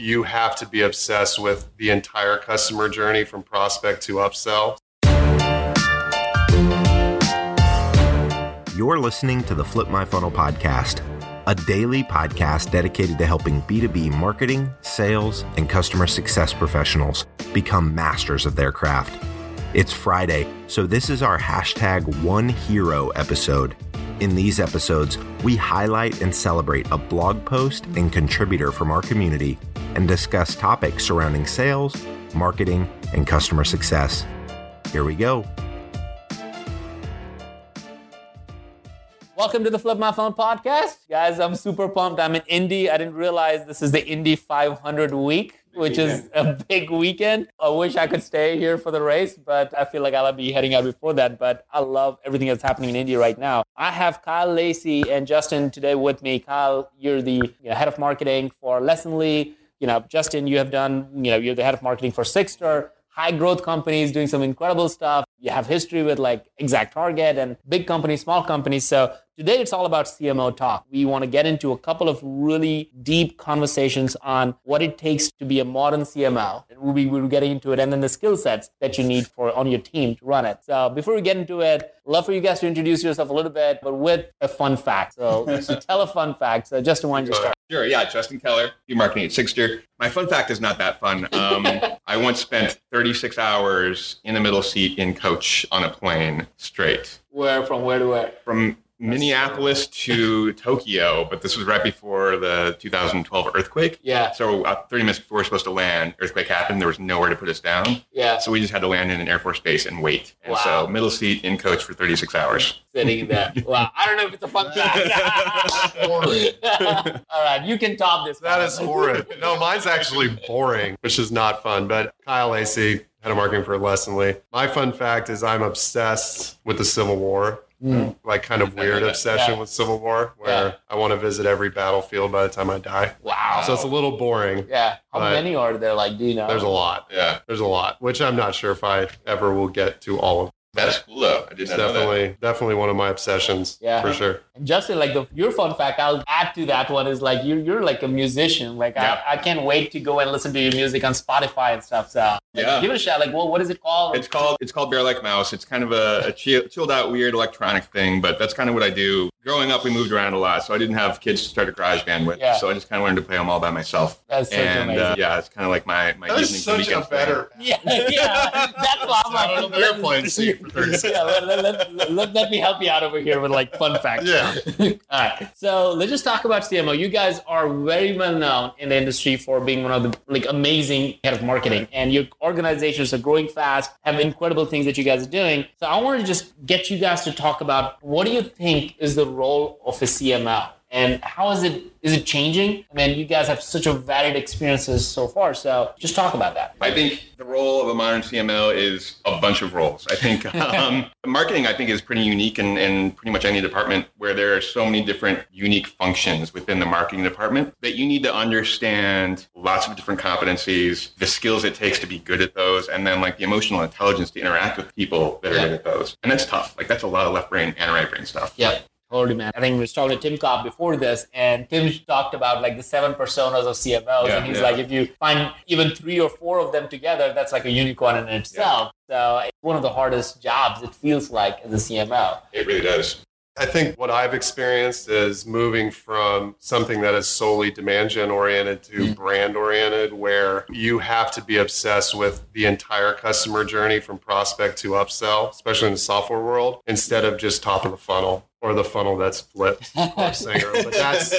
you have to be obsessed with the entire customer journey from prospect to upsell. You're listening to the Flip My Funnel podcast, a daily podcast dedicated to helping B2B marketing, sales, and customer success professionals become masters of their craft. It's Friday, so this is our hashtag One Hero episode. In these episodes, we highlight and celebrate a blog post and contributor from our community and discuss topics surrounding sales, marketing, and customer success. Here we go. Welcome to the Flip My Funnel podcast. Guys, I'm super pumped. I'm in Indy. I didn't realize this is the Indy 500 week, which is a big weekend. I wish I could stay here for the race, but I feel like I'll be heading out before that. But I love everything that's happening in Indy right now. I have Kyle Lacy and Justin today with me. Kyle, you're the head of marketing for Lessonly. You know, Justin, you have done, you know, you're the head of marketing for Sigstr high growth companies doing some incredible stuff. You have history with like ExactTarget and big companies, small companies. So today it's all about CMO talk. We want to get into a couple of really deep conversations on what it takes to be a modern CMO. And we'll be, getting into it and then the skill sets that you need for on your team to run it. So before we get into it, love for you guys to introduce yourself a little bit, but with a fun fact. So, so tell a fun fact. So Justin, why don't you start? Sure. Yeah. Justin Keller, you marketing at Sigstr. My fun fact is not that fun. Um, I once spent 36 hours in the middle seat in coach on a plane straight. Where from where to where? From Minneapolis to Tokyo, but this was right before the 2012 earthquake. Yeah. So uh, 30 minutes before we were supposed to land, earthquake happened. There was nowhere to put us down. Yeah. So we just had to land in an Air Force base and wait. And Wow. so middle seat in coach for 36 hours. Sitting there. Wow. I don't know if it's a fun fact. All right. You can top this. That is horrid. No, mine's actually boring, which is not fun. But Kyle Lacy, head of marketing for Lessonly. My fun fact is I'm obsessed with the Civil War. Mm. Like kind of weird obsession Yeah. with Civil War, where Yeah. I want to visit every battlefield by the time I die. Wow. So it's a little boring. yeah. How many are there? Like, do you know? There's a lot. Yeah. There's a lot, which I'm not sure if I ever will get to all of. That's cool though. I did It's not that. definitely definitely one of my obsessions. Yeah. for sure. And Justin, like the your fun fact, I'll add to that one is like you're you're like a musician. Like Yeah. I, I can't wait to go and listen to your music on Spotify and stuff. So like, Yeah. give it a shot. Like, well, what is it called? It's called it's called Bear Like Mouse. It's kind of a, a chill, chilled out, weird electronic thing, but that's kind of what I do. Growing up, we moved around a lot, so I didn't have kids to start a garage band with. Yeah. So I just kind of learned to play them all by myself. That's such and amazing. uh, yeah, it's kind of like my my That evening is such a better. Yeah, yeah. That's why I'm like Not an airplane seat for 36 Yeah, let, let, let, let, let me help you out over here with like fun facts. Yeah. All right. So let's just talk about CMO. You guys are very well known in the industry for being one of the like amazing head of marketing, and your organizations are growing fast, have incredible things that you guys are doing. So I wanted to just get you guys to talk about what do you think is the role of a CMO, and how is it is it changing? I mean, you guys have such a varied experiences so far. So just talk about that. I think the role of a modern CMO is a bunch of roles. I think um, marketing, I think, is pretty unique in, in pretty much any department where there are so many different unique functions within the marketing department that you need to understand lots of different competencies, the skills it takes to be good at those, and then like the emotional intelligence to interact with people that are Yeah. good at those. And that's tough. Like that's a lot of left brain and right brain stuff. Yep. Totally, man. I think we was talking to Tim Kopp before this, and Tim talked about like the seven personas of CMOs, Yeah, and he's yeah. like, if you find even three or four of them together, that's like a unicorn in itself. So it's one of the hardest jobs it feels like as a CMO. It really does. I think what I've experienced is moving from something that is solely demand gen oriented to Mm. brand oriented, where you have to be obsessed with the entire customer journey from prospect to upsell, especially in the software world, instead of just top of the funnel or the funnel that's flipped or singer. But that's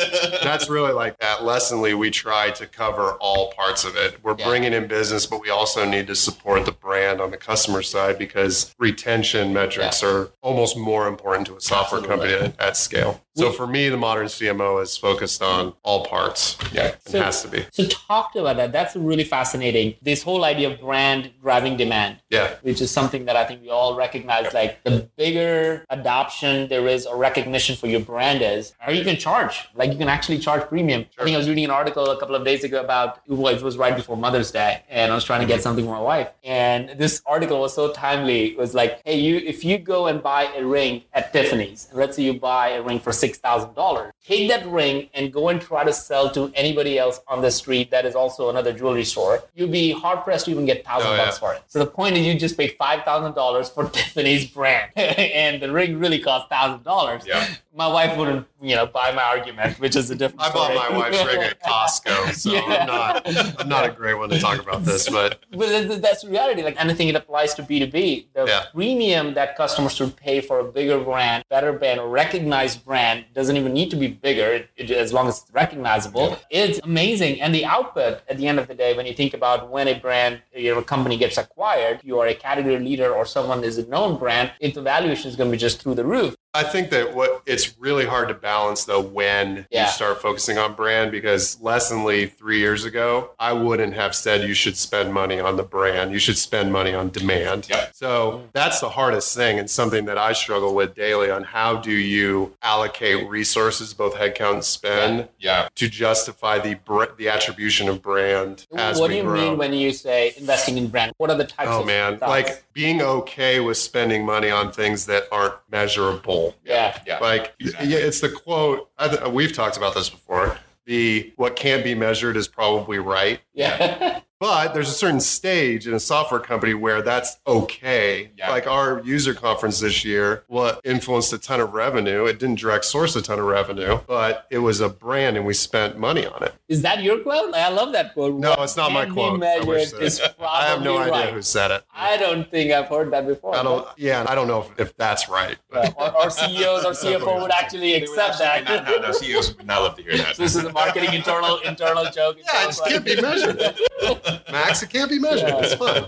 that's really like that. Lessonly, we try to cover all parts of it. We're Yeah. bringing in business, but we also need to support the brand on the customer side because retention metrics are almost more important to a software Absolutely. company at, at scale. So for me, the modern CMO is focused on all parts. Yeah. It So- has to be. So talk about that. That's really fascinating. This whole idea of brand driving demand. Yeah. which is something that I think we all recognize. Like the bigger adoption there is or recognition for your brand is, or you can charge. Like you can actually charge premium. I think I was reading an article a couple of days ago about well, it was right before Mother's Day, and I was trying to get mm-hmm. something for my wife. And this article was so timely. It was like, hey, you if you go and buy a ring at Tiffany's, and let's say you buy a ring for $6,000. Take that ring and go and try to sell to anybody else on the street that is also another jewelry store. You'd be hard pressed to even get thousand Oh, bucks yeah. for it. So the point is you just paid $5,000 for Tiffany's brand and the ring really cost $1,000. Yeah. My wife wouldn't, you know, buy my argument, which is a different I bought my wife's ring at Costco, so Yeah. I'm not I'm not a great one to talk about this, but But that- that's reality. Like anything, it applies to B2B. The Yeah. premium that customers should pay for a bigger brand, better brand, or recognized brand doesn't even need to be bigger it, it- as long as it's recognizable. It's amazing. And the output at the end of the day, when you think about when a brand, your company gets acquired, you are a category leader or someone is a known brand, if the valuation is going to be just through the roof. I think that what it's really hard to balance though when Yeah. you start focusing on brand because Lessonly three years ago, I wouldn't have said you should spend money on the brand. You should spend money on demand. Yeah. So that's the hardest thing and something that I struggle with daily on how do you allocate resources, both headcount and spend, Yeah. to justify the br- the attribution of brand as what do you grow. mean when you say investing in brand? What are the types Oh of man, thoughts? like being okay with spending money on things that aren't measurable. Yeah. Yeah. Like Exactly. yeah, it's the quote. I th- we've talked about this before. The what can't be measured is probably right. Yeah. But there's a certain stage in a software company where that's okay. Yeah. Like our user conference this year, what influenced a ton of revenue. It didn't direct source a ton of revenue, but it was a brand and we spent money on it. Is that your quote? I love that quote. No, What it's not my can quote. Be I measured wish that- is I have no probably idea who said it. I don't think I've heard that before. I don't. Yeah, I don't know if, if that's right. Uh, or, or CEOs or CFO would actually They would accept actually that. not- no, no, CEOs would not love to hear that. So this is a marketing internal internal joke. It Yeah, it just can't be measured. Max, it can't be measured. Yeah. It's fun.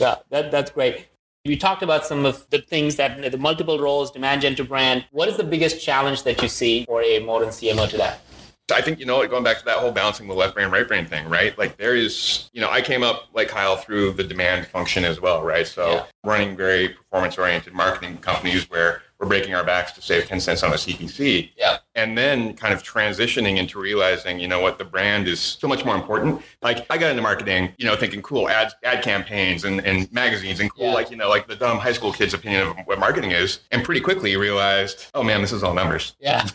Yeah, that, that's great. We talked about some of the things that the multiple roles, demand gen to brand. What is the biggest challenge that you see for a modern CMO today? I think, you know, going back to that whole balancing the left brain, right brain thing, right? Like there is, you know, I came up like Kyle through the demand function as well, right? So Yeah. running very performance oriented marketing companies where we're breaking our backs to save 10 cents on a CPC. Yeah. And then kind of transitioning into realizing, you know what, the brand is so much more important. Like I got into marketing, you know, thinking cool ads, ad campaigns and, and magazines and cool, Yeah. like, you know, like the dumb high school kid's opinion of what marketing is. And pretty quickly realized, oh man, this is all numbers. Yeah.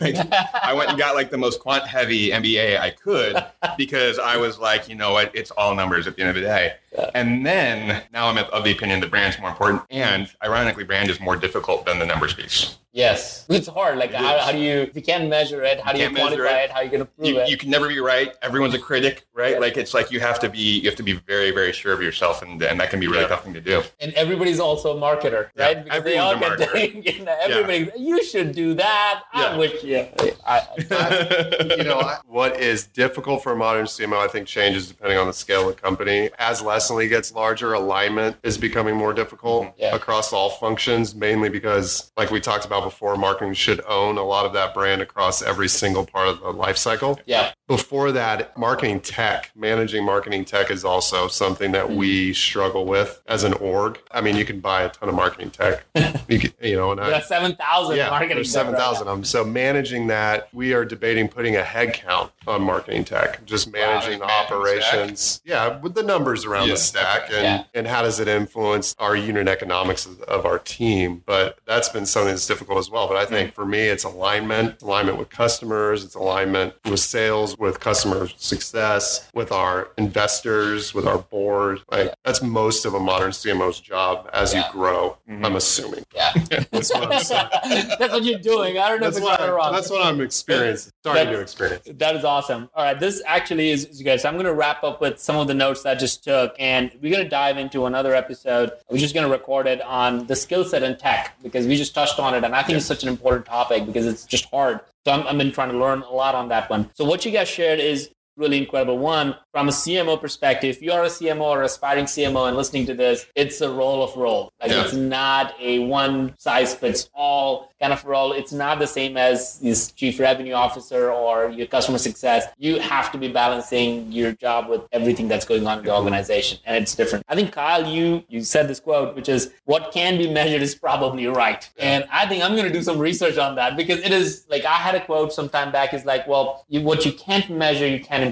I went and got like the most quant heavy MBA I could because I was like, you know what, it's all numbers at the end of the day. Yeah. And then now I'm of the opinion that brand's more important. And ironically, brand is more difficult than the numbers piece. yes. It's hard. Like, It how, how do you, if you can't measure it, how do you, can't measure quantify it. it? How are you going to prove You, it? you can never be right. Everyone's a critic, right? Yeah. Like it's like you have to be you have to be very, very sure of yourself and, and that can be really Yeah. tough thing to do. and everybody's also a marketer, Yeah, right? Because they all a get marketer. you know, everybody. You should do that. I wish. Yeah. I, I, you know, I- what is difficult for a modern CMO, I think, changes depending on the scale of the company. As Lessonly gets larger, alignment is becoming more difficult mm-hmm. Yeah. across all functions, mainly because, like we talked about before, marketing should own a lot of that brand across every single part of the life cycle. yeah. Before that, marketing tech, managing marketing tech is also something that we struggle with as an org. I mean, you can buy a ton of marketing tech, you, can, you know, and I, seven thousand yeah, marketing. there's tech right 7,000 of them. So managing that, we are debating putting a head count on marketing tech, just managing the managing the operations. Yeah, with the numbers around Yeah, the stack and, Yeah. and how does it influence our unit economics of, of our team. But that's been something that's difficult as well. But I Mm. think for me, it's alignment, alignment with customers, it's alignment with sales, with customer success, with our investors, with our board. Like that's most of a modern CMO's job as Yeah. you grow, Mhm. I'm assuming. Yeah. That's what I'm. That's what you're doing. I don't know That's if it's what, right or wrong. that's what I'm experiencing, starting That's- to experience. That is awesome. All right, this actually is, is good. So I'm going to wrap up with some of the notes that I just took, and we're going to dive into another episode. We're just going to record it on the skill set in tech because we just touched on it, and I think it's such an important topic because it's just hard. So I'm, I've been trying to learn a lot on that one. So what you guys shared is really incredible. One, from a CMO perspective, if you are a CMO or aspiring CMO and listening to this, it's a role of role. Like Yeah. it's not a one size fits all kind of role. It's not the same as this chief revenue officer or your customer success. You have to be balancing your job with everything that's going on in the organization, and it's different. I think Kyle, you you said this quote, which is "What can be measured is probably right," and I think I'm going to do some research on that because it is like I had a quote some time back. Is like, well, you, what you can't measure, you can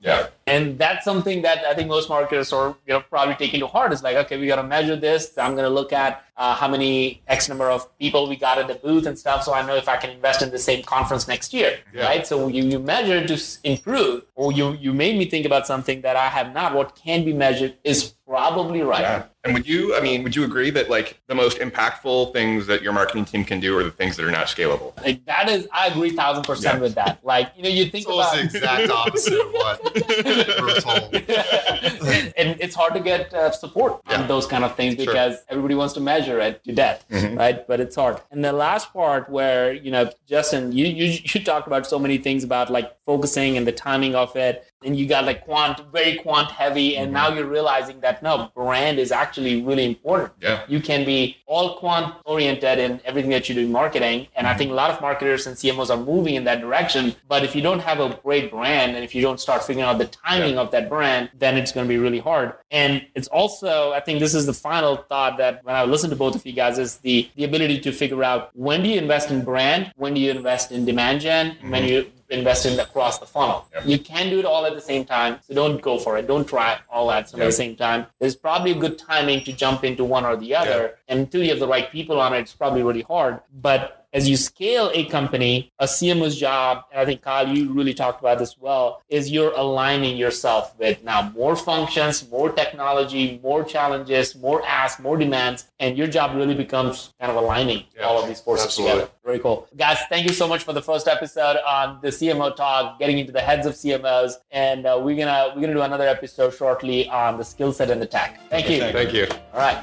Yeah. And that's something that I think most marketers are you know probably taking to heart. Is like, okay, we got to measure this. I'm going to look at uh, how many X number of people we got at the booth and stuff, so I know if I can invest in the same conference next year, yeah. right? So you, you measure to improve, or you you made me think about something that I have not. What can be measured is probably right. Yeah. And would you, I mean, would you agree that like the most impactful things that your marketing team can do are the things that are not scalable? Like that is, I agree thousand percent yeah. with that. Like, you know, you think about the exact opposite of what and it's hard to get uh, support yeah. on those kind of things because sure. everybody wants to measure it to death, mm-hmm. right? But it's hard. And the last part where, you know, Justin, you, you, you talked about so many things about like focusing and the timing of it and you got like quant very quant heavy and mm-hmm. now you're realizing that no brand is actually really important yeah you can be all quant oriented in everything that you do in marketing and mm-hmm. i think a lot of marketers and cmos are moving in that direction but if you don't have a great brand and if you don't start figuring out the timing yeah. of that brand then it's going to be really hard and it's also i think this is the final thought that when i listen to both of you guys is the the ability to figure out when do you invest in brand when do you invest in demand gen mm-hmm. when you invest in across the funnel. Yep. You can do it all at the same time. So don't go for it. Don't try all at yep. the same time. There's probably a good timing to jump into one or the other. Yep. And until you have the right people on it, it's probably really hard. But as you scale a company, a CMO's job, and I think Kyle, you really talked about this well, is you're aligning yourself with now more functions, more technology, more challenges, more asks, more demands, and your job really becomes kind of aligning yeah, all of these forces absolutely. together. Very cool. Guys, thank you so much for the first episode on the CMO talk, getting into the heads of CMOs. And uh, we're gonna we're gonna do another episode shortly on the skill set and the tech. Thank you. Thank you. All right.